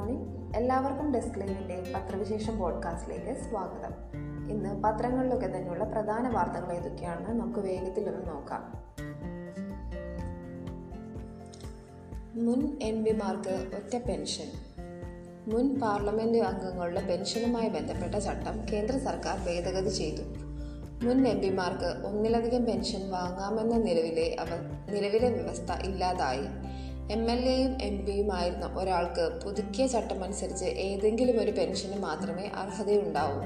Morning. എല്ലാവർക്കും desk പത്രവിശേഷം പോഡ്കാസ്റ്റിലേക്ക് സ്വാഗതം. ഇന്ന് പത്രങ്ങളിലൊക്കെ തന്നെയുള്ള പ്രധാന വാർത്തകൾ ഏതൊക്കെയാണെന്ന് നമുക്ക് വേഗത്തിൽ ഒന്ന് നോക്കാം. മുൻ എം പിമാർക്ക് ഒറ്റ പെൻഷൻ. മുൻ പാർലമെന്റ് അംഗങ്ങളുടെ പെൻഷനുമായി ബന്ധപ്പെട്ട ചട്ടം കേന്ദ്ര സർക്കാർ ഭേദഗതി ചെയ്തു. മുൻ എം പിമാർക്ക് ഒന്നിലധികം പെൻഷൻ വാങ്ങാമെന്ന നിലവിലെ അവ നിലവിലെ വ്യവസ്ഥ ഇല്ലാതായി. എം എൽ എയും എം പിയുമായിരുന്ന ഒരാൾക്ക് പുതുക്കിയ ചട്ടമനുസരിച്ച് ഏതെങ്കിലും ഒരു പെൻഷന് മാത്രമേ അർഹതയുണ്ടാവൂ.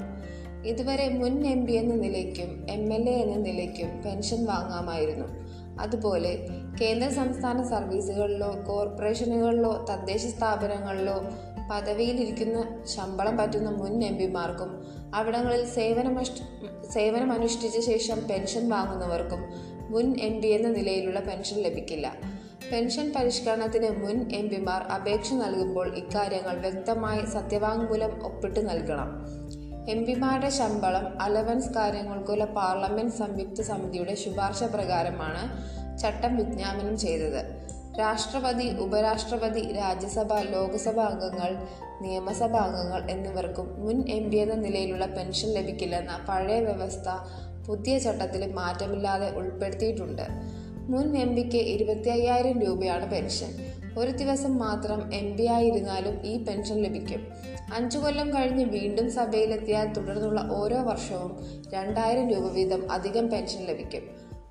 ഇതുവരെ മുൻ എം പി എന്ന നിലയ്ക്കും എം എൽ എ എന്ന നിലയ്ക്കും പെൻഷൻ വാങ്ങാമായിരുന്നു. അതുപോലെ കേന്ദ്ര സംസ്ഥാന സർവീസുകളിലോ കോർപ്പറേഷനുകളിലോ തദ്ദേശ സ്ഥാപനങ്ങളിലോ പദവിയിലിരിക്കുന്ന ശമ്പളം പറ്റുന്ന മുൻ എം പിമാർക്കും അവിടങ്ങളിൽ സേവനമഷ്ട സേവനമനുഷ്ഠിച്ച ശേഷം പെൻഷൻ വാങ്ങുന്നവർക്കും മുൻ എം പി എന്ന നിലയിലുള്ള പെൻഷൻ ലഭിക്കില്ല. പെൻഷൻ പരിഷ്കരണത്തിന് മുൻ എം പിമാർ അപേക്ഷ നൽകുമ്പോൾ ഇക്കാര്യങ്ങൾ വ്യക്തമായി സത്യവാങ്മൂലം ഒപ്പിട്ട് നൽകണം. എം പിമാരുടെ ശമ്പളം അലവൻസ് കാര്യങ്ങൾക്കുള്ള പാർലമെന്റ് സംയുക്ത സമിതിയുടെ ശുപാർശ പ്രകാരമാണ് ചട്ടം വിജ്ഞാപനം ചെയ്തത്. രാഷ്ട്രപതി ഉപരാഷ്ട്രപതി രാജ്യസഭ ലോക്സഭാ അംഗങ്ങൾ നിയമസഭാ അംഗങ്ങൾ എന്നിവർക്കും മുൻ എം പി എന്ന നിലയിലുള്ള പെൻഷൻ ലഭിക്കില്ലെന്ന പഴയ വ്യവസ്ഥ പുതിയ ചട്ടത്തിൽ മാറ്റമില്ലാതെ ഉൾപ്പെടുത്തിയിട്ടുണ്ട്. മുൻ എം പിക്ക് ഇരുപത്തി അയ്യായിരം രൂപയാണ് പെൻഷൻ. ഒരു ദിവസം മാത്രം എം പി ആയിരുന്നാലും ഈ പെൻഷൻ ലഭിക്കും. അഞ്ചു കൊല്ലം കഴിഞ്ഞ് വീണ്ടും സഭയിലെത്തിയാൽ തുടർന്നുള്ള ഓരോ വർഷവും രണ്ടായിരം രൂപ വീതം അധികം പെൻഷൻ ലഭിക്കും.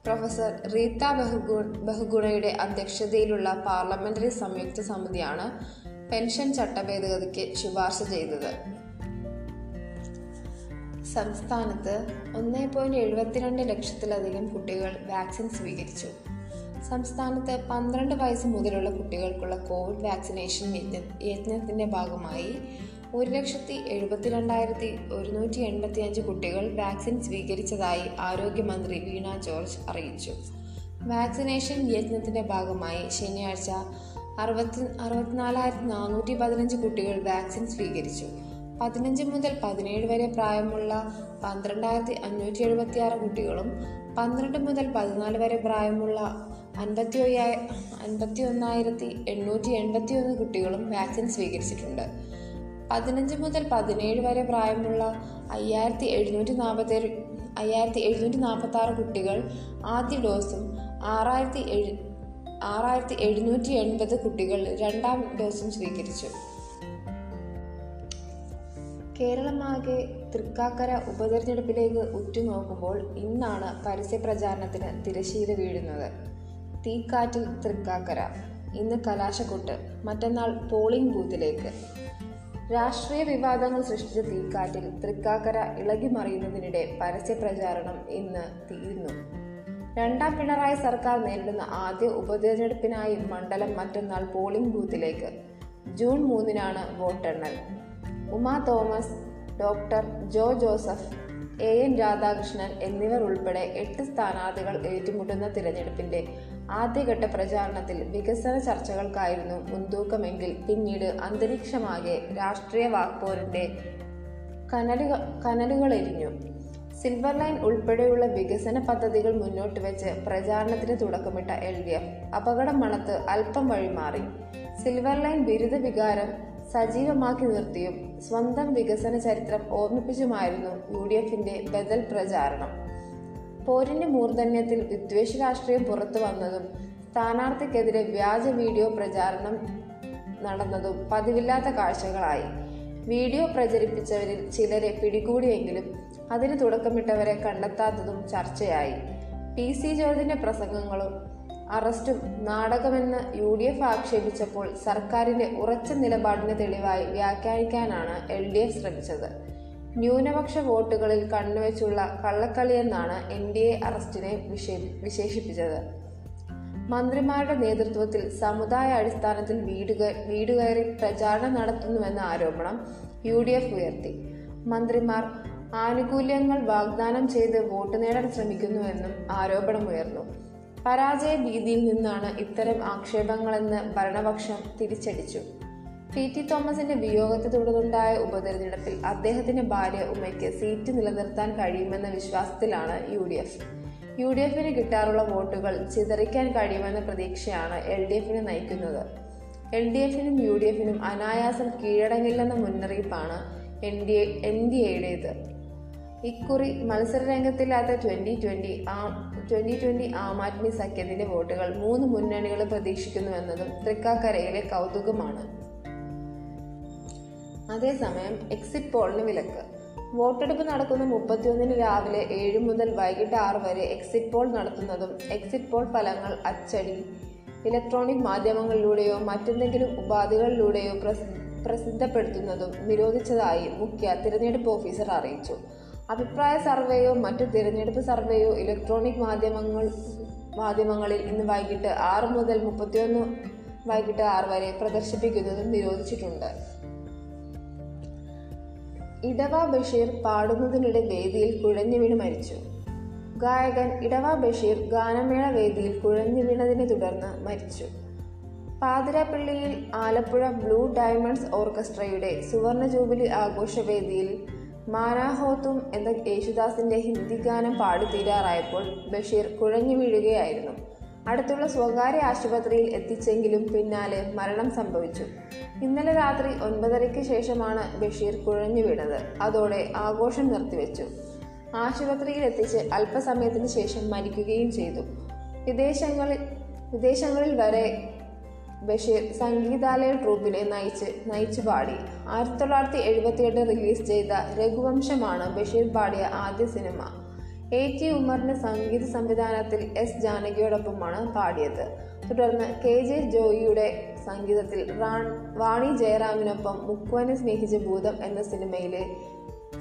പ്രൊഫസർ റീത്ത ബഹുഗു ബഹുഗുണയുടെ അധ്യക്ഷതയിലുള്ള പാർലമെന്ററി സംയുക്ത സമിതിയാണ് പെൻഷൻ ചട്ടഭേദഗതിക്ക് ശുപാർശ ചെയ്തത്. സംസ്ഥാനത്ത് ഒന്ന് പോയിന്റ് എഴുപത്തിരണ്ട് ലക്ഷത്തിലധികം കുട്ടികൾ വാക്സിൻ സ്വീകരിച്ചു. സംസ്ഥാനത്ത് പന്ത്രണ്ട് വയസ്സ് മുതലുള്ള കുട്ടികൾക്കുള്ള കോവിഡ് വാക്സിനേഷൻ യജ്ഞ യജ്ഞത്തിന്റെ ഭാഗമായി ഒരു ലക്ഷത്തി എഴുപത്തിരണ്ടായിരത്തി ഒരുന്നൂറ്റി എൺപത്തി അഞ്ച് കുട്ടികൾ വാക്സിൻ സ്വീകരിച്ചതായി ആരോഗ്യമന്ത്രി വീണ ജോർജ് അറിയിച്ചു. വാക്സിനേഷൻ യജ്ഞത്തിന്റെ ഭാഗമായി ശനിയാഴ്ച അറുപത്തി അറുപത്തിനാലായിരത്തി നാനൂറ്റി പതിനഞ്ച് കുട്ടികൾ വാക്സിൻ സ്വീകരിച്ചു. പതിനഞ്ച് മുതൽ പതിനേഴ് വരെ പ്രായമുള്ള പന്ത്രണ്ടായിരത്തി അഞ്ഞൂറ്റി എഴുപത്തി ആറ് കുട്ടികളും പന്ത്രണ്ട് മുതൽ പതിനാല് വരെ പ്രായമുള്ള അൻപത്തി അൻപത്തി ഒന്നായിരത്തി എണ്ണൂറ്റി എൺപത്തി ഒന്ന് കുട്ടികളും വാക്സിൻ സ്വീകരിച്ചിട്ടുണ്ട്. പതിനഞ്ച് മുതൽ പതിനേഴ് വരെ പ്രായമുള്ള അയ്യായിരത്തി എഴുന്നൂറ്റി നാൽപ്പത്തേഴ് അയ്യായിരത്തി എഴുന്നൂറ്റി നാൽപ്പത്തി ആറ് കുട്ടികൾ ആദ്യ ഡോസും ആറായിരത്തി എഴു ആറായിരത്തി എഴുന്നൂറ്റി എൺപത് കുട്ടികൾ രണ്ടാം ഡോസും സ്വീകരിച്ചു. കേരളമാകെ തൃക്കാക്കര ഉപതെരഞ്ഞെടുപ്പിലേക്ക് ഉറ്റുനോക്കുമ്പോൾ ഇന്നാണ് പരസ്യ പ്രചാരണത്തിന് തിരശീല വീഴുന്നത്. തീക്കാറ്റിൽ തൃക്കാക്കര. ഇന്ന് കലാശക്കൊട്ട് മറ്റന്നാൾ പോളിംഗ് ബൂത്തിലേക്ക്. രാഷ്ട്രീയ വിവാദങ്ങൾ സൃഷ്ടിച്ച തീക്കാറ്റിൽ തൃക്കാക്കര ഇളകി മറിയുന്നതിനിടെ പരസ്യ പ്രചാരണം ഇന്ന് തീരുന്നു. രണ്ടാം പിണറായി സർക്കാർ നേരിടുന്ന ആദ്യ ഉപതെരഞ്ഞെടുപ്പിനായി മണ്ഡലം മറ്റന്നാൾ പോളിംഗ് ബൂത്തിലേക്ക്. ജൂൺ മൂന്നിനാണ് വോട്ടെണ്ണൽ. Uma Thomas doctor Jo Joseph A N Radhakrishnan എന്നിവർ ഉൾപ്പെടെ എട്ട് സ്ഥാനാർത്ഥികൾ ഏറ്റുമുട്ടുന്ന തിരഞ്ഞെടുപ്പിന്റെ ആദ്യഘട്ട പ്രചാരണത്തിൽ വികസന ചർച്ചകൾക്കായിരുന്നു മുൻതൂക്കമെങ്കിൽ പിന്നീട് അന്തരീക്ഷമാകെ രാഷ്ട്രീയ വാക്പോരിന്റെ കനലുകൾ കനലുകളെരിഞ്ഞു. സിൽവർ ലൈൻ ഉൾപ്പെടെയുള്ള വികസന പദ്ധതികൾ മുന്നോട്ട് വെച്ച് പ്രചാരണത്തിന് തുടക്കമിട്ട എൽ ഡി എഫ് അപകടം മണത്ത് അല്പം വഴിമാറി സിൽവർ ലൈൻ ബിരുദ വികാരം സജീവമാക്കി നിർത്തിയും സ്വന്തം വികസന ചരിത്രം ഓർമ്മിപ്പിച്ചുമായിരുന്നു യു ഡി എഫിന്റെ ബദൽ പ്രചാരണം. പോരിന്റെ മൂർധന്യത്തിൽ വിദ്വേഷ രാഷ്ട്രീയം പുറത്തു വന്നതും സ്ഥാനാർത്ഥിക്കെതിരെ വ്യാജ വീഡിയോ പ്രചാരണം നടന്നതും പതിവില്ലാത്ത കാഴ്ചകളായി. വീഡിയോ പ്രചരിപ്പിച്ചവരിൽ ചിലരെ പിടികൂടിയെങ്കിലും അതിന് തുടക്കമിട്ടവരെ കണ്ടെത്താത്തതും ചർച്ചയായി. പി. സി. ജോർജിന്റെ പ്രസംഗങ്ങളും അറസ്റ്റും നാടകമെന്ന് യു ഡി എഫ് ആക്ഷേപിച്ചപ്പോൾ സർക്കാരിന്റെ ഉറച്ച നിലപാടിന് തെളിവായി വ്യാഖ്യാനിക്കാനാണ് എൽ ഡി എഫ് ശ്രമിച്ചത്. ന്യൂനപക്ഷ വോട്ടുകളിൽ കണ്ണുവെച്ചുള്ള കള്ളക്കളിയെന്നാണ് എൻ ഡി എ അറസ്റ്റിനെ വിശേഷിപ്പിച്ചത്. മന്ത്രിമാരുടെ നേതൃത്വത്തിൽ സമുദായ അടിസ്ഥാനത്തിൽ വീട് വീടുകയറി പ്രചാരണം നടത്തുന്നുവെന്ന ആരോപണം യു ഡി എഫ് ഉയർത്തി. മന്ത്രിമാർ ആനുകൂല്യങ്ങൾ വാഗ്ദാനം ചെയ്ത് വോട്ട് നേടാൻ ശ്രമിക്കുന്നുവെന്നും ആരോപണമുയർന്നു പരാജയ ഭീതിയിൽ നിന്നാണ് ഇത്തരം ആക്ഷേപങ്ങളെന്ന് ഭരണപക്ഷം തിരിച്ചടിച്ചു. പി ടി തോമസിന്റെ വിയോഗത്തെ തുടർന്നുണ്ടായ ഉപതെരഞ്ഞെടുപ്പിൽ അദ്ദേഹത്തിന്റെ ഭാര്യ ഉമ്മയ്ക്ക് സീറ്റ് നിലനിർത്താൻ കഴിയുമെന്ന വിശ്വാസത്തിലാണ് U D F. U D എഫിന് കിട്ടാറുള്ള വോട്ടുകൾ ചിതറിക്കാൻ കഴിയുമെന്ന പ്രതീക്ഷയാണ് എൽ ഡി എഫിനെ നയിക്കുന്നത്. എൽ ഡി എഫിനും യു ഡി എഫിനും അനായാസം കീഴടങ്ങില്ലെന്ന മുന്നറിയിപ്പാണ് എൻ ഡി എൻ ഡി എയുടേത്. ഇക്കുറി മത്സരരംഗത്തില്ലാത്ത twenty twenty Aam twenty twenty Aam Aadmi സഖ്യത്തിന്റെ വോട്ടുകൾ മൂന്ന് മുന്നണികൾ പ്രതീക്ഷിക്കുന്നുവെന്നതും തൃക്കാക്കരയിലെ കൗതുകമാണ്. അതേസമയം എക്സിറ്റ് പോളിന് വിലക്ക്. വോട്ടെടുപ്പ് നടക്കുന്ന മുപ്പത്തിയൊന്നിന് രാവിലെ ഏഴ് മുതൽ വൈകിട്ട് ആറ് വരെ എക്സിറ്റ് പോൾ നടത്തുന്നതും എക്സിറ്റ് പോൾ ഫലങ്ങൾ അച്ചടി. ഇലക്ട്രോണിക് മാധ്യമങ്ങളിലൂടെയോ മറ്റെന്തെങ്കിലും ഉപാധികളിലൂടെയോ പ്രസി പ്രസിദ്ധപ്പെടുത്തുന്നതും നിരോധിച്ചതായി മുഖ്യ തിരഞ്ഞെടുപ്പ് ഓഫീസർ അറിയിച്ചു. അഭിപ്രായ സർവേയോ മറ്റ് തിരഞ്ഞെടുപ്പ് സർവേയോ ഇലക്ട്രോണിക് മാധ്യമങ്ങൾ മാധ്യമങ്ങളിൽ ഇന്ന് വൈകിട്ട് ആറ് മുതൽ മുപ്പത്തിയൊന്ന് വൈകിട്ട് ആറ് വരെ പ്രദർശിപ്പിക്കുന്നതും നിരോധിച്ചിട്ടുണ്ട്. ഇടവ ബഷീർ പാടുന്നതിനിടെ വേദിയിൽ കുഴഞ്ഞു വീണ് മരിച്ചു. ഗായകൻ ഇടവ ബഷീർ ഗാനമേള വേദിയിൽ കുഴഞ്ഞു വീണതിനെ തുടർന്ന് മരിച്ചു. പാതിരാപ്പള്ളിയിൽ ആലപ്പുഴ ബ്ലൂ ഡയമണ്ട്സ് ഓർക്കസ്ട്രയുടെ സുവർണ ജൂബിലി ആഘോഷവേദിയിൽ മാനാഹോത്തും എന്ന യേശുദാസിന്റെ ഹിന്ദി ഗാനം പാടി തീരാറായപ്പോൾ ബഷീർ കുഴഞ്ഞു വീഴുകയായിരുന്നു. അടുത്തുള്ള സ്വകാര്യ ആശുപത്രിയിൽ എത്തിച്ചെങ്കിലും പിന്നാലെ മരണം സംഭവിച്ചു. ഇന്നലെ രാത്രി ഒൻപതരയ്ക്ക് ശേഷമാണ് ബഷീർ കുഴഞ്ഞു വീണത്. അതോടെ ആഘോഷം നിർത്തിവെച്ചു. ആശുപത്രിയിൽ എത്തിച്ച് അല്പസമയത്തിന് ശേഷം മരിക്കുകയും ചെയ്തു. വിദേശങ്ങളിൽ വിദേശങ്ങളിൽ വരെ ബഷീർ സംഗീതാലയ ട്രൂപ്പിനെ നയിച്ച് നയിച്ചു പാടി. ആയിരത്തി തൊള്ളായിരത്തി എഴുപത്തിയെട്ട് റിലീസ് ചെയ്ത രഘുവംശമാണ് ബഷീർ പാടിയ ആദ്യ സിനിമ. എ. ടി. ഉമറിന്റെ സംഗീത സംവിധാനത്തിൽ എസ്. ജാനകിയോടൊപ്പമാണ് പാടിയത്. തുടർന്ന് കെ. ജെ. ജോയിയുടെ സംഗീതത്തിൽ റാൺ വാണി ജയറാമിനൊപ്പം മുക്കുവനെ സ്നേഹിച്ച ഭൂതം എന്ന സിനിമയിലെ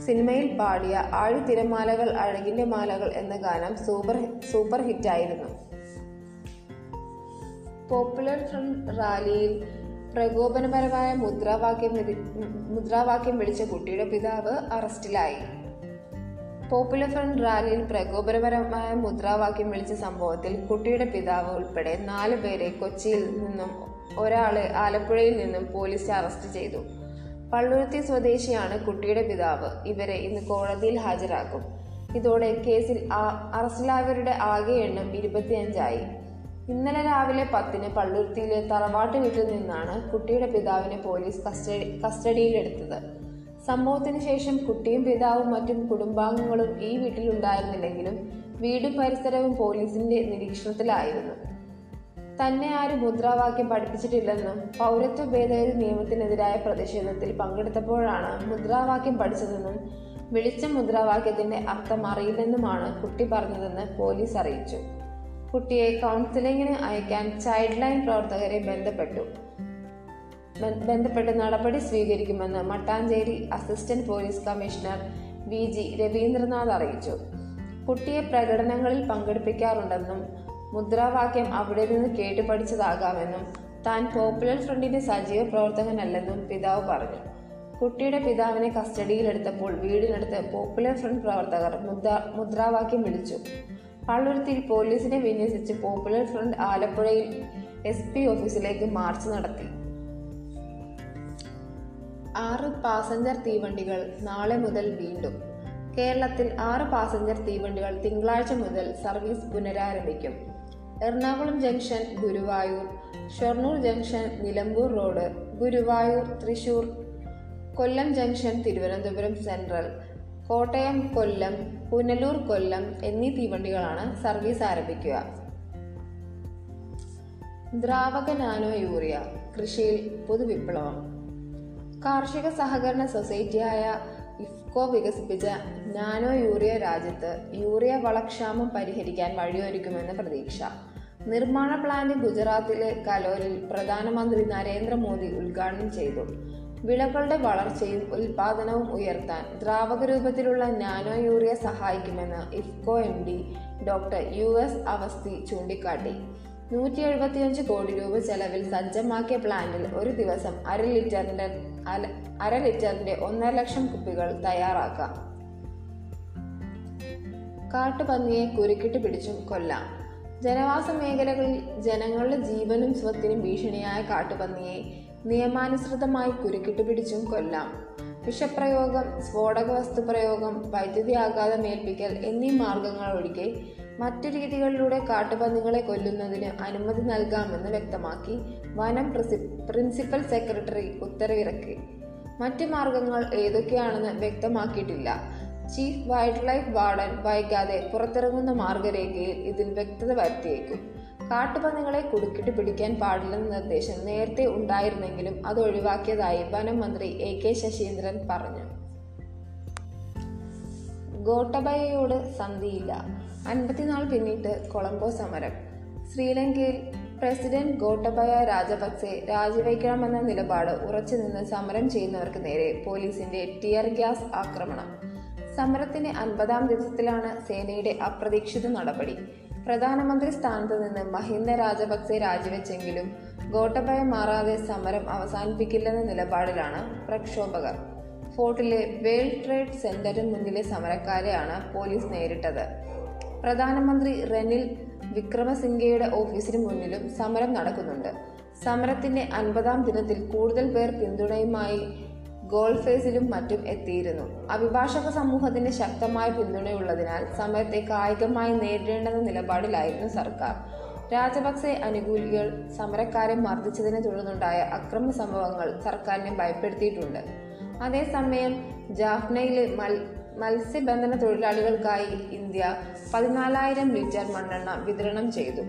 സിനിമയിൽ പാടിയ ആഴി തിരമാലകൾ അഴകിന്റെ മാലകൾ എന്ന ഗാനം സൂപ്പർ സൂപ്പർ ഹിറ്റായിരുന്നു. പോപ്പുലർ ഫ്രണ്ട് റാലിയിൽ പ്രകോപനപരമായ മുദ്രാവാക്യം മുദ്രാവാക്യം വിളിച്ച കുട്ടിയുടെ പിതാവ് അറസ്റ്റിലായി. പോപ്പുലർ ഫ്രണ്ട് റാലിയിൽ പ്രകോപനപരമായ മുദ്രാവാക്യം വിളിച്ച സംഭവത്തിൽ കുട്ടിയുടെ പിതാവ് ഉൾപ്പെടെ നാല് പേരെ കൊച്ചിയിൽ നിന്നും ഒരാളെ ആലപ്പുഴയിൽ നിന്നും പോലീസ് അറസ്റ്റ് ചെയ്തു. പള്ളുരുത്തി സ്വദേശിയാണ് കുട്ടിയുടെ പിതാവ്. ഇവരെ ഇന്ന് കോടതിയിൽ ഹാജരാക്കും. ഇതോടെ കേസിൽ അറസ്റ്റിലായവരുടെ ആകെ എണ്ണം ഇരുപത്തിയഞ്ചായി. ഇന്നലെ രാവിലെ പത്തിന് പള്ളുരുത്തിയിലെ തറവാട്ട് വീട്ടിൽ നിന്നാണ് കുട്ടിയുടെ പിതാവിനെ പോലീസ് കസ്റ്റഡി കസ്റ്റഡിയിലെടുത്തത്. സംഭവത്തിന് ശേഷം കുട്ടിയും പിതാവും മറ്റും കുടുംബാംഗങ്ങളും ഈ വീട്ടിലുണ്ടായിരുന്നില്ലെങ്കിലും വീടും പരിസരവും പോലീസിന്റെ നിരീക്ഷണത്തിലായിരുന്നു. തന്നെ ആരും മുദ്രാവാക്യം പഠിപ്പിച്ചിട്ടില്ലെന്നും പൗരത്വ ഭേദഗതി നിയമത്തിനെതിരായ പ്രതിഷേധത്തിൽ പങ്കെടുത്തപ്പോഴാണ് മുദ്രാവാക്യം പഠിച്ചതെന്നും വിളിച്ച മുദ്രാവാക്യത്തിന്റെ അർത്ഥം അറിയില്ലെന്നുമാണ് കുട്ടി പറഞ്ഞതെന്ന് പോലീസ് അറിയിച്ചു. കുട്ടിയെ കൗൺസിലിംഗിന് അയക്കാൻ ചൈൽഡ് ലൈൻ പ്രവർത്തകരെ ബന്ധപ്പെട്ടു. ബന്ധപ്പെട്ട് നടപടി സ്വീകരിക്കുമെന്ന് Mattancherry assistant police commissioner V G Raveendranath അറിയിച്ചു. കുട്ടിയെ പ്രകടനങ്ങളിൽ പങ്കെടുപ്പിക്കാറുണ്ടെന്നും മുദ്രാവാക്യം അവിടെ നിന്ന് കേട്ടുപഠിച്ചതാകാമെന്നും താൻ പോപ്പുലർ ഫ്രണ്ടിന്റെ സജീവ പ്രവർത്തകനല്ലെന്നും പിതാവ് പറഞ്ഞു. കുട്ടിയുടെ പിതാവിനെ കസ്റ്റഡിയിലെടുത്തപ്പോൾ വീടിനടുത്ത് പോപ്പുലർ ഫ്രണ്ട് പ്രവർത്തകർ മുദ്ര മുദ്രാവാക്യം വിളിച്ചു. പള്ളുരുത്തിയിൽ പോലീസിനെ വിന്യസിച്ച് പോപ്പുലർ ഫ്രണ്ട് ആലപ്പുഴയിൽ എസ് ഓഫീസിലേക്ക് മാർച്ച് നടത്തി. ആറ് പാസഞ്ചർ തീവണ്ടികൾ നാളെ മുതൽ വീണ്ടും. കേരളത്തിൽ ആറ് പാസഞ്ചർ തീവണ്ടികൾ തിങ്കളാഴ്ച മുതൽ സർവീസ് പുനരാരംഭിക്കും. Ernakulam junction Guruvayur Shoranur junction Nilambur road Guruvayur Thrissur Kollam junction Thiruvananthapuram central Kottayam Kollam Punalur Kollam എന്നീ തീവണ്ടികളാണ് സർവീസ് ആരംഭിക്കുക. ദ്രാവക നാനോ യൂറിയ കൃഷിയിൽ പൊതുവിപ്ലവം. കാർഷിക സഹകരണ സൊസൈറ്റിയായ ഇഫ്കോ വികസിപ്പിച്ച നാനോ യൂറിയ രാജ്യത്ത് യൂറിയ വളക്ഷാമം പരിഹരിക്കാൻ വഴിയൊരുക്കുമെന്ന് പ്രതീക്ഷ. നിർമ്മാണ പ്ലാന്റ് ഗുജറാത്തിലെ കലോലിൽ പ്രധാനമന്ത്രി നരേന്ദ്രമോദി ഉദ്ഘാടനം ചെയ്തു. വിളകളുടെ വളർച്ചയും ഉൽപാദനവും ഉയർത്താൻ ദ്രാവക രൂപത്തിലുള്ള നാനോ യൂറിയ സഹായിക്കുമെന്ന് IFFCO M D doctor U S Awasthi ചൂണ്ടിക്കാട്ടി. നൂറ്റി എഴുപത്തിയഞ്ച് കോടി രൂപ ചെലവിൽ സജ്ജമാക്കിയ പ്ലാന്റിൽ ഒരു ദിവസം അര ലിറ്ററിന്റെ അര ലിറ്ററിന്റെ ഒന്നര ലക്ഷം കുപ്പികൾ തയ്യാറാക്കാം. കാട്ടുപന്നിയെ കുരുക്കിട്ട് പിടിച്ചും കൊല്ലാം. ജനവാസ മേഖലകളിൽ ജനങ്ങളുടെ ജീവനും സ്വത്തിനും ഭീഷണിയായ കാട്ടുപന്നിയെ നിയമാനുസൃതമായി കുരുക്കിട്ട് പിടിച്ചും കൊല്ലാം. വിഷപ്രയോഗം സ്ഫോടക വസ്തു പ്രയോഗം വൈദ്യുതി ആഘാതം ഏൽപ്പിക്കൽ എന്നീ മാർഗങ്ങൾ ഒഴികെ മറ്റു രീതികളിലൂടെ കാട്ടുപന്നികളെ കൊല്ലുന്നതിന് അനുമതി നൽകാമെന്ന് വ്യക്തമാക്കി വനം പ്രിൻസിപ്പൽ സെക്രട്ടറി ഉത്തരവിറക്കി. മറ്റ് മാർഗങ്ങൾ ഏതൊക്കെയാണെന്ന് വ്യക്തമാക്കിയിട്ടില്ല. ചീഫ് വൈൽഡ് ലൈഫ് വാർഡൻ വൈകാതെ പുറത്തിറങ്ങുന്ന മാർഗരേഖയിൽ ഇതിൽ വ്യക്തത വരുത്തിയേക്കും. കാട്ടുപന്നികളെ കുടുക്കിട്ട് പിടിക്കാൻ പാടില്ലെന്ന നിർദ്ദേശം നേരത്തെ ഉണ്ടായിരുന്നെങ്കിലും അത് ഒഴിവാക്കിയതായി വനം മന്ത്രി എ കെ ശശീന്ദ്രൻ പറഞ്ഞു. ഗോട്ടബയയോട് സന്ധിയില്ല. അൻപത്തിനാൾ പിന്നിട്ട് കൊളംബോ സമരം. ശ്രീലങ്കയിൽ പ്രസിഡന്റ് ഗോട്ടബയ രാജപക്സെ രാജിവയ്ക്കണമെന്ന നിലപാട് ഉറച്ചുനിന്ന് സമരം ചെയ്യുന്നവർക്ക് നേരെ പോലീസിന്റെ ടിയർ ഗ്യാസ് ആക്രമണം. സമരത്തിന്റെ അൻപതാം ദിവസത്തിലാണ് സേനയുടെ അപ്രതീക്ഷിത നടപടി. പ്രധാനമന്ത്രി സ്ഥാനത്ത് നിന്ന് മഹിന്ദ രാജപക്സെ രാജിവെച്ചെങ്കിലും ഗോട്ടബയ മാറാതെ സമരം അവസാനിപ്പിക്കില്ലെന്ന നിലപാടിലാണ് പ്രക്ഷോഭകർ. ഫോർട്ടിലെ വേൾഡ് ട്രേഡ് സെന്ററിന് മുന്നിലെ സമരക്കാരെയാണ് പോലീസ് നേരിട്ടത്. പ്രധാനമന്ത്രി റെനിൽ വിക്രമസിംഗയുടെ ഓഫീസിന് മുന്നിലും സമരം നടക്കുന്നുണ്ട്. സമരത്തിന്റെ അൻപതാം ദിനത്തിൽ കൂടുതൽ പേർ പിന്തുണയുമായി ഗോൾഫേസിലും മറ്റും എത്തിയിരുന്നു. അഭിഭാഷക സമൂഹത്തിന്റെ ശക്തമായ പിന്തുണയുള്ളതിനാൽ സമരത്തെ കായികമായി നേരിടേണ്ടെന്ന നിലപാടിലായിരുന്നു സർക്കാർ. രാജപക്സെ അനുകൂലികൾ സമരക്കാരെ മർദ്ദിച്ചതിനെ തുടർന്നുണ്ടായ അക്രമ സംഭവങ്ങൾ സർക്കാരിനെ ഭയപ്പെടുത്തിയിട്ടുണ്ട്. അതേസമയം ജാഫ്നയിലെ മൽ മത്സ്യബന്ധന തൊഴിലാളികൾക്കായി ഇന്ത്യ പതിനാലായിരം ലിറ്റർ മണ്ണെണ്ണ വിതരണം ചെയ്തു.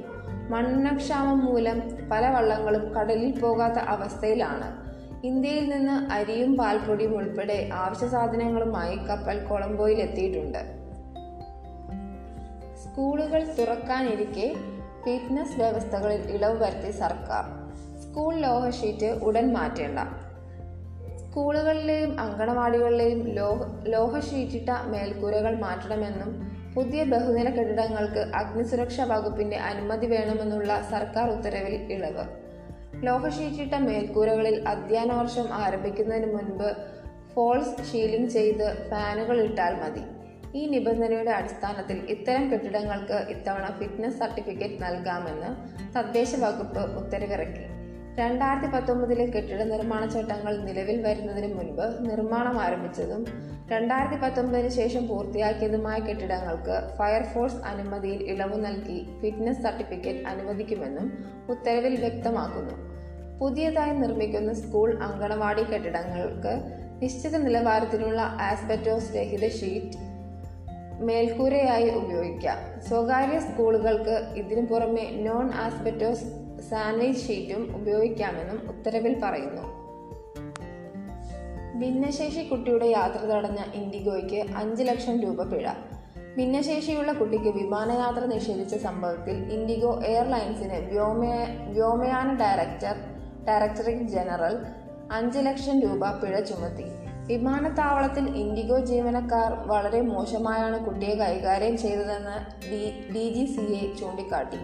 മണ്ണെണ്ണക്ഷാമം മൂലം പല വള്ളങ്ങളും കടലിൽ പോകാത്ത അവസ്ഥയിലാണ്. ഇന്ത്യയിൽ നിന്ന് അരിയും പാൽപ്പൊടിയും ഉൾപ്പെടെ ആവശ്യ സാധനങ്ങളുമായി കപ്പൽ കൊളംബോയിൽ എത്തിയിട്ടുണ്ട് സ്കൂളുകൾ തുറക്കാനിരിക്കെ ഫിറ്റ്നസ് വ്യവസ്ഥകളിൽ ഇളവ് വരുത്തി സർക്കാർ. സ്കൂൾ ലോഹ ഷീറ്റ് ഉടൻ മാറ്റേണ്ട. സ്കൂളുകളിലെയും അങ്കണവാടികളിലെയും ലോഹ ലോഹ ഷീറ്റിട്ട മേൽക്കൂരകൾ മാറ്റണമെന്നും പുതിയ ബഹുനില കെട്ടിടങ്ങൾക്ക് അഗ്നിസുരക്ഷാ വകുപ്പിന്റെ അനുമതി വേണമെന്നുള്ള സർക്കാർ ഉത്തരവിൽ ഇളവ്. ലോഹ ഷീറ്റിട്ട മേൽക്കൂരകളിൽ അധ്യയന വർഷം ആരംഭിക്കുന്നതിന് മുൻപ് ഫോൾസ് ഷീലിംഗ് ചെയ്ത് ഫാനുകൾ ഇട്ടാൽ മതി. ഈ നിബന്ധനയുടെ അടിസ്ഥാനത്തിൽ ഇത്തരം കെട്ടിടങ്ങൾക്ക് ഇത്തവണ ഫിറ്റ്നസ് സർട്ടിഫിക്കറ്റ് നൽകാമെന്ന് തദ്ദേശ വകുപ്പ് ഉത്തരവിറക്കി. രണ്ടായിരത്തി പത്തൊമ്പതിലെ കെട്ടിട നിർമ്മാണ ചട്ടങ്ങൾ നിലവിൽ വരുന്നതിന് മുൻപ് നിർമ്മാണം ആരംഭിച്ചതും രണ്ടായിരത്തി പത്തൊമ്പതിന് ശേഷം പൂർത്തിയാക്കിയതുമായ കെട്ടിടങ്ങൾക്ക് ഫയർഫോഴ്സ് അനുമതിയിൽ ഇളവ് നൽകി ഫിറ്റ്നസ് സർട്ടിഫിക്കറ്റ് അനുവദിക്കുമെന്നും ഉത്തരവിൽ വ്യക്തമാക്കുന്നു. പുതിയതായി നിർമ്മിക്കുന്ന സ്കൂൾ അങ്കണവാടി കെട്ടിടങ്ങൾക്ക് നിശ്ചിത നിലവാരത്തിലുള്ള ആസ്പെറ്റോസ് രഹിത ഷീറ്റ് മേൽക്കൂരയായി ഉപയോഗിക്കാം. സ്വകാര്യ സ്കൂളുകൾക്ക് ഇതിനു പുറമെ നോൺ ആസ്ബറ്റോസ് സാൻഡ്വിച്ച് ഷീറ്റും ഉപയോഗിക്കാമെന്നും ഉത്തരവിൽ പറയുന്നു. ഭിന്നശേഷി കുട്ടിയുടെ യാത്ര തടഞ്ഞ ഇൻഡിഗോയ്ക്ക് അഞ്ച് ലക്ഷം രൂപ പിഴ. ഭിന്നശേഷിയുള്ള കുട്ടിക്ക് വിമാനയാത്ര നിഷേധിച്ച സംഭവത്തിൽ ഇൻഡിഗോ എയർലൈൻസിന് വ്യോമയ വ്യോമയാന ഡയറക്ടർ ഡയറക്ടറേറ്റ് ജനറൽ അഞ്ച് ലക്ഷം രൂപ പിഴ ചുമത്തി. വിമാനത്താവളത്തിൽ ഇൻഡിഗോ ജീവനക്കാർ വളരെ മോശമായാണ് കുട്ടിയെ കൈകാര്യം ചെയ്തതെന്ന് D D G C A ചൂണ്ടിക്കാട്ടി.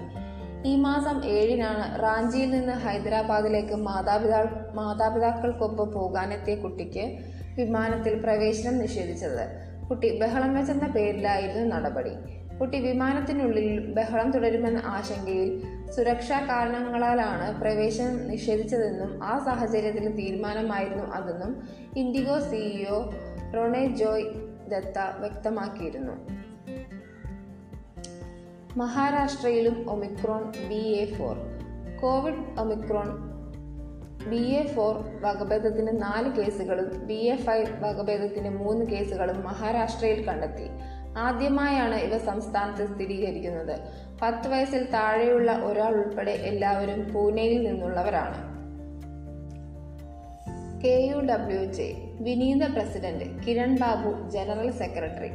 ഈ മാസം ഏഴിനാണ് റാഞ്ചിയിൽ നിന്ന് ഹൈദരാബാദിലേക്ക് മാതാപിതാ മാതാപിതാക്കൾക്കൊപ്പം പോകാനെത്തിയ കുട്ടിക്ക് വിമാനത്തിൽ പ്രവേശനം നിഷേധിച്ചത്. കുട്ടി ബഹളം വെച്ചെന്ന പേരിലായിരുന്നു നടപടി. കുട്ടി വിമാനത്തിനുള്ളിൽ ബഹളം തുടരുമെന്ന ആശങ്കയിൽ സുരക്ഷാ കാരണങ്ങളാലാണ് പ്രവേശനം നിഷേധിച്ചതെന്നും ആ സാഹചര്യത്തിൽ തീരുമാനമായിരുന്നു അതെന്നും IndiGo CEO Ronojoy Dutta വ്യക്തമാക്കിയിരുന്നു. മഹാരാഷ്ട്രയിലും omicron B A four. Covid omicron B A four വകഭേദത്തിന് നാല് കേസുകളും ബി എ ഫൈവ് വകഭേദത്തിന് മൂന്ന് കേസുകളും മഹാരാഷ്ട്രയിൽ കണ്ടെത്തി. ആദ്യമായാണ് ഇവ സംസ്ഥാനത്ത് സ്ഥിരീകരിക്കുന്നത്. പത്ത് വയസ്സിൽ താഴെയുള്ള ഒരാൾ ഉൾപ്പെടെ എല്ലാവരും പൂനെയിൽ നിന്നുള്ളവരാണ്. K U W J Vineetha president Kiran Babu general secretary.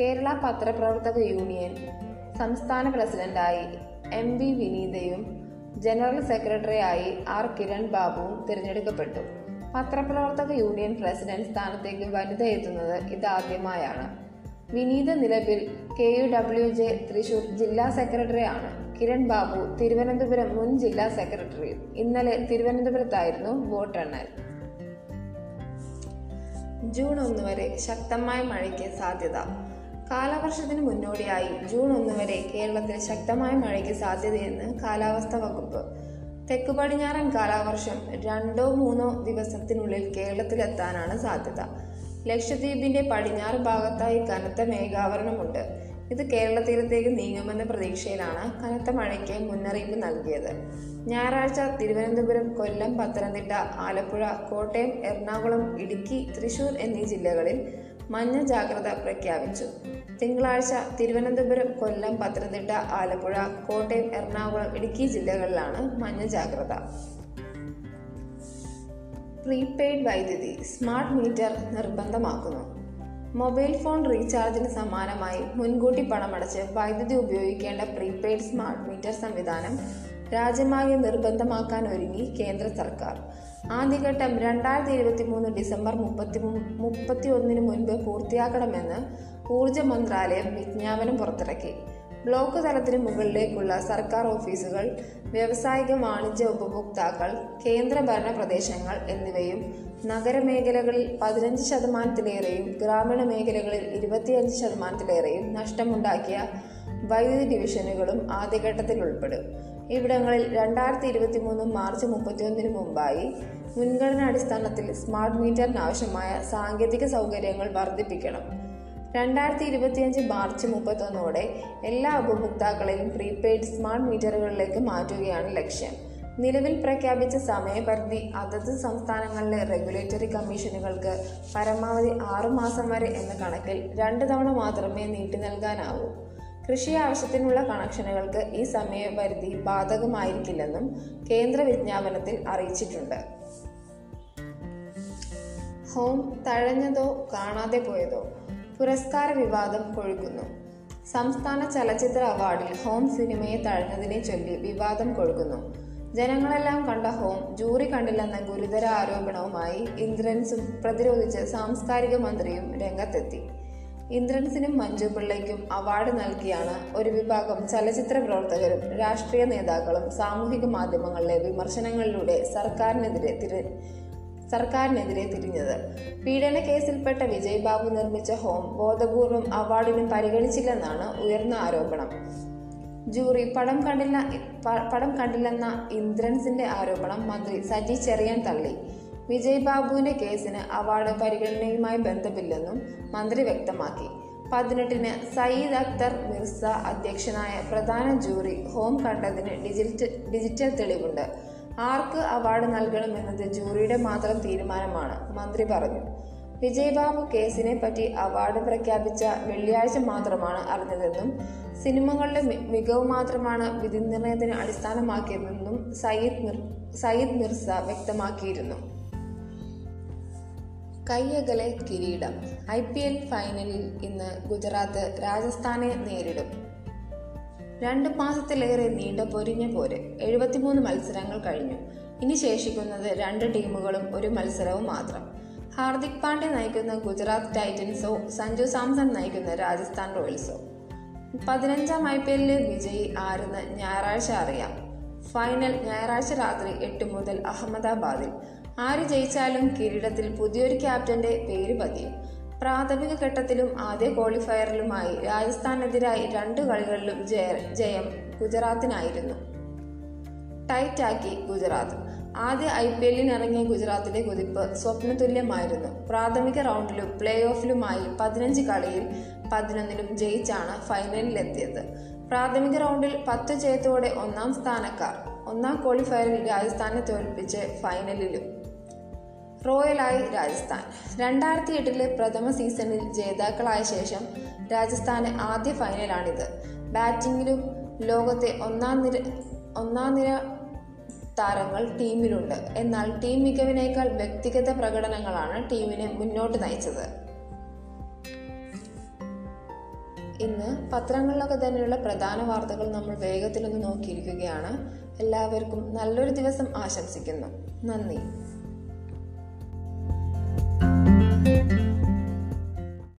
Kerala പത്രപ്രവർത്തക യൂണിയൻ സംസ്ഥാന പ്രസിഡന്റായി എം വി വിനീതയും ജനറൽ സെക്രട്ടറിയായി ആർ കിരൺ ബാബുവും തിരഞ്ഞെടുക്കപ്പെട്ടു. പത്രപ്രവർത്തക യൂണിയൻ പ്രസിഡന്റ് സ്ഥാനത്തേക്ക് വനിത എത്തുന്നത് ഇതാദ്യമായാണ്. വിനീത നിലവിൽ K U W J Thrissur ജില്ലാ സെക്രട്ടറിയാണ്. കിരൺ ബാബു തിരുവനന്തപുരം മുൻ ജില്ലാ സെക്രട്ടറിയും ഇന്നലെ തിരുവനന്തപുരത്തായിരുന്നു വോട്ടെണ്ണൽ ജൂൺ ഒന്ന് വരെ ശക്തമായ മഴയ്ക്ക് സാധ്യത. കാലവർഷത്തിന് മുന്നോടിയായി ജൂൺ ഒന്ന് വരെ കേരളത്തിൽ ശക്തമായ മഴയ്ക്ക് സാധ്യതയെന്ന് കാലാവസ്ഥാ വകുപ്പ്. തെക്ക് പടിഞ്ഞാറൻ കാലവർഷം രണ്ടോ മൂന്നോ ദിവസത്തിനുള്ളിൽ കേരളത്തിലെത്താനാണ് സാധ്യത. ലക്ഷദ്വീപിന്റെ പടിഞ്ഞാറ് ഭാഗത്തായി കനത്ത മേഘാവരണമുണ്ട്. ഇത് കേരള തീരത്തേക്ക് നീങ്ങുമെന്ന പ്രതീക്ഷയിലാണ് കനത്ത മഴയ്ക്ക് മുന്നറിയിപ്പ് നൽകിയത്. ഞായറാഴ്ച തിരുവനന്തപുരം കൊല്ലം പത്തനംതിട്ട ആലപ്പുഴ കോട്ടയം എറണാകുളം ഇടുക്കി തൃശൂർ എന്നീ ജില്ലകളിൽ മഞ്ഞ ജാഗ്രത പ്രഖ്യാപിച്ചു. തിങ്കളാഴ്ച തിരുവനന്തപുരം കൊല്ലം പത്തനംതിട്ട ആലപ്പുഴ കോട്ടയം എറണാകുളം ഇടുക്കി ജില്ലകളിലാണ് മഞ്ഞ ജാഗ്രത. പ്രീപെയ്ഡ് വൈദ്യുതി സ്മാർട്ട് മീറ്റർ നിർബന്ധമാക്കുന്നു. മൊബൈൽ ഫോൺ റീചാർജിന് സമാനമായി മുൻകൂട്ടി പണമടച്ച് വൈദ്യുതി ഉപയോഗിക്കേണ്ട പ്രീപെയ്ഡ് സ്മാർട്ട് മീറ്റർ സംവിധാനം രാജ്യമാകെ നിർബന്ധമാക്കാൻ ഒരുങ്ങി കേന്ദ്ര സർക്കാർ. ആദ്യഘട്ടം രണ്ടായിരത്തി ഇരുപത്തി മൂന്ന് ഡിസംബർ മുപ്പത്തി മുപ്പത്തി ഒന്നിന് മുൻപ് പൂർത്തിയാക്കണമെന്ന് ഊർജ മന്ത്രാലയം വിജ്ഞാപനം പുറത്തിറക്കി. ബ്ലോക്ക് തലത്തിന് മുകളിലേക്കുള്ള സർക്കാർ ഓഫീസുകൾ വ്യാവസായിക വാണിജ്യ ഉപഭോക്താക്കൾ കേന്ദ്രഭരണ പ്രദേശങ്ങൾ എന്നിവയും നഗരമേഖലകളിൽ പതിനഞ്ച് ശതമാനത്തിലേറെയും ഗ്രാമീണ മേഖലകളിൽ ഇരുപത്തിയഞ്ച് ശതമാനത്തിലേറെയും നഷ്ടമുണ്ടാക്കിയ വൈദ്യുതി ഡിവിഷനുകളും ആദ്യഘട്ടത്തിൽ ഉൾപ്പെടും ഇവിടങ്ങളിൽ രണ്ടായിരത്തി ഇരുപത്തി മൂന്ന് മാർച്ച് മുപ്പത്തിയൊന്നിന് മുമ്പായി മുൻഗണനാടിസ്ഥാനത്തിൽ സ്മാർട്ട് മീറ്ററിനാവശ്യമായ സാങ്കേതിക സൗകര്യങ്ങൾ വർദ്ധിപ്പിക്കണം. രണ്ടായിരത്തി ഇരുപത്തിയഞ്ച് മാർച്ച് മുപ്പത്തൊന്നോടെ എല്ലാ ഉപഭോക്താക്കളെയും പ്രീപെയ്ഡ് സ്മാർട്ട് മീറ്ററുകളിലേക്ക് മാറ്റുകയാണ് ലക്ഷ്യം. നിലവിൽ പ്രഖ്യാപിച്ച സമയപരിധി അതത് സംസ്ഥാനങ്ങളിലെ റെഗുലേറ്ററി കമ്മീഷനുകൾക്ക് പരമാവധി ആറുമാസം വരെ എന്ന കണക്കിൽ രണ്ട് തവണ മാത്രമേ നീട്ടി നൽകാനാവൂ. കൃഷി ആവശ്യത്തിനുള്ള കണക്ഷനുകൾക്ക് ഈ സമയപരിധി ബാധകമായിരിക്കില്ലെന്നും കേന്ദ്ര വിജ്ഞാപനത്തിൽ അറിയിച്ചിട്ടുണ്ട്. ഹോം തഴഞ്ഞതോ കാണാതെ പോയതോ പുരസ്കാര വിവാദം കൊഴുക്കുന്നു. സംസ്ഥാന ചലച്ചിത്ര അവാർഡിൽ ഹോം സിനിമയെ തഴഞ്ഞതിനെ ചൊല്ലി വിവാദം കൊഴുക്കുന്നു. ജനങ്ങളെല്ലാം കണ്ട ഹോം ജൂറി കണ്ടില്ലെന്ന ഗുരുതര ആരോപണവുമായി ഇന്ദ്രൻസും പ്രതിരോധിച്ച് സാംസ്കാരിക മന്ത്രിയും രംഗത്തെത്തി. ഇന്ദ്രൻസിനും മഞ്ജു പിള്ളയ്ക്കും അവാർഡ് നൽകിയാണ് ഒരു വിഭാഗം ചലച്ചിത്ര പ്രവർത്തകരും രാഷ്ട്രീയ നേതാക്കളും സാമൂഹിക മാധ്യമങ്ങളിലെ വിമർശനങ്ങളിലൂടെ സർക്കാരിനെതിരെ തിരി സർക്കാരിനെതിരെ തിരിഞ്ഞത്. പീഡന കേസിൽപ്പെട്ട വിജയ് ബാബു നിർമ്മിച്ച ഹോം ബോധപൂർവം അവാർഡിന് പരിഗണിച്ചില്ലെന്നാണ് ഉയർന്ന ആരോപണം. ജൂറി പടം കണ്ടില്ല പടം കണ്ടില്ലെന്ന ഇന്ദ്രൻസിന്റെ ആരോപണം മന്ത്രി സജി ചെറിയാൻ തള്ളി. വിജയ് ബാബുവിന്റെ കേസിന് അവാർഡ് പരിഗണനയുമായി ബന്ധമില്ലെന്നും മന്ത്രി വ്യക്തമാക്കി. പതിനെട്ടിന് സയ്യിദ് അക്തർ മിർസ അധ്യക്ഷനായ പ്രധാന ജൂറി ഹോം കണ്ടതിന് ഡിജിറ്റൽ ഡിജിറ്റൽ തെളിവുണ്ട്. ആർക്ക് അവാർഡ് നൽകണമെന്നത് ജൂറിയുടെ മാത്രം തീരുമാനമാണ് മന്ത്രി പറഞ്ഞു. വിജയ് ബാബു കേസിനെ പറ്റി അവാർഡ് പ്രഖ്യാപിച്ച വെള്ളിയാഴ്ച മാത്രമാണ് അറിഞ്ഞതെന്നും സിനിമകളുടെ മികവ് മാത്രമാണ് വിധി നിർണയത്തിന് അടിസ്ഥാനമാക്കിയതെന്നും സയ്യിദ് മിർ സയ്യിദ് മിർസ വ്യക്തമാക്കിയിരുന്നു. കയ്യകലെ കിരീടം. ഐ പി എൽ ഫൈനലിൽ ഇന്ന് ഗുജറാത്ത് രാജസ്ഥാനെ നേരിടും. രണ്ട് മാസത്തിലേറെ നീണ്ട പൊരിഞ്ഞ പോര്. എഴുപത്തിമൂന്ന് മത്സരങ്ങൾ കഴിഞ്ഞു. ഇനി ശേഷിക്കുന്നത് രണ്ട് ടീമുകളും ഒരു മത്സരവും മാത്രം. ഹാർദിക് പാണ്ഡ്യ നയിക്കുന്ന ഗുജറാത്ത് ടൈറ്റൻസോ സഞ്ജു സാംസൺ നയിക്കുന്ന രാജസ്ഥാൻ റോയൽസോ. പതിനഞ്ചാം ഐ പി എല്ലിലെ വിജയി ആരെന്ന് ഞായറാഴ്ച അറിയാം. ഫൈനൽ ഞായറാഴ്ച രാത്രി എട്ട് മുതൽ അഹമ്മദാബാദിൽ. ആര് ജയിച്ചാലും കിരീടത്തിൽ പുതിയൊരു ക്യാപ്റ്റന്റെ പേര് പതിയും. പ്രാഥമിക ഘട്ടത്തിലും ആദ്യ ക്വാളിഫയറിലുമായി രാജസ്ഥാനെതിരായി രണ്ട് കളികളിലും ജയ ജയം ഗുജറാത്തിനായിരുന്നു. ടൈറ്റാക്കി ഗുജറാത്ത്. ആദ്യ ഐ പി എല്ലിനിറങ്ങിയ ഗുജറാത്തിലെ കുതിപ്പ് സ്വപ്നതുല്യമായിരുന്നു. പ്രാഥമിക റൗണ്ടിലും പ്ലേ ഓഫിലുമായി പതിനഞ്ച് കളിയിൽ പതിനൊന്നിലും ജയിച്ചാണ് ഫൈനലിലെത്തിയത്. പ്രാഥമിക റൗണ്ടിൽ പത്ത് ജയത്തോടെ ഒന്നാം സ്ഥാനക്കാർ ഒന്നാം ക്വാളിഫയറിൽ രാജസ്ഥാനെ തോൽപ്പിച്ച് ഫൈനലിലും റോയലായി രാജസ്ഥാൻ. രണ്ടായിരത്തി എട്ടിലെ പ്രഥമ സീസണിൽ ജേതാക്കളായ ശേഷം രാജസ്ഥാന് ആദ്യ ഫൈനലാണിത്. ബാറ്റിംഗിലും ലോകത്തെ ഒന്നാം നിര ഒന്നാം നിര താരങ്ങൾ ടീമിലുണ്ട്. എന്നാൽ ടീം മികവിനേക്കാൾ വ്യക്തിഗത പ്രകടനങ്ങളാണ് ടീമിനെ മുന്നോട്ട് നയിച്ചത്. ഇന്ന് പത്രങ്ങളിലൊക്കെ തന്നെയുള്ള പ്രധാന വാർത്തകൾ നമ്മൾ വേഗത്തിലൊന്ന് നോക്കിയിരിക്കുകയാണ്. എല്ലാവർക്കും നല്ലൊരു ദിവസം ആശംസിക്കുന്നു. നന്ദി.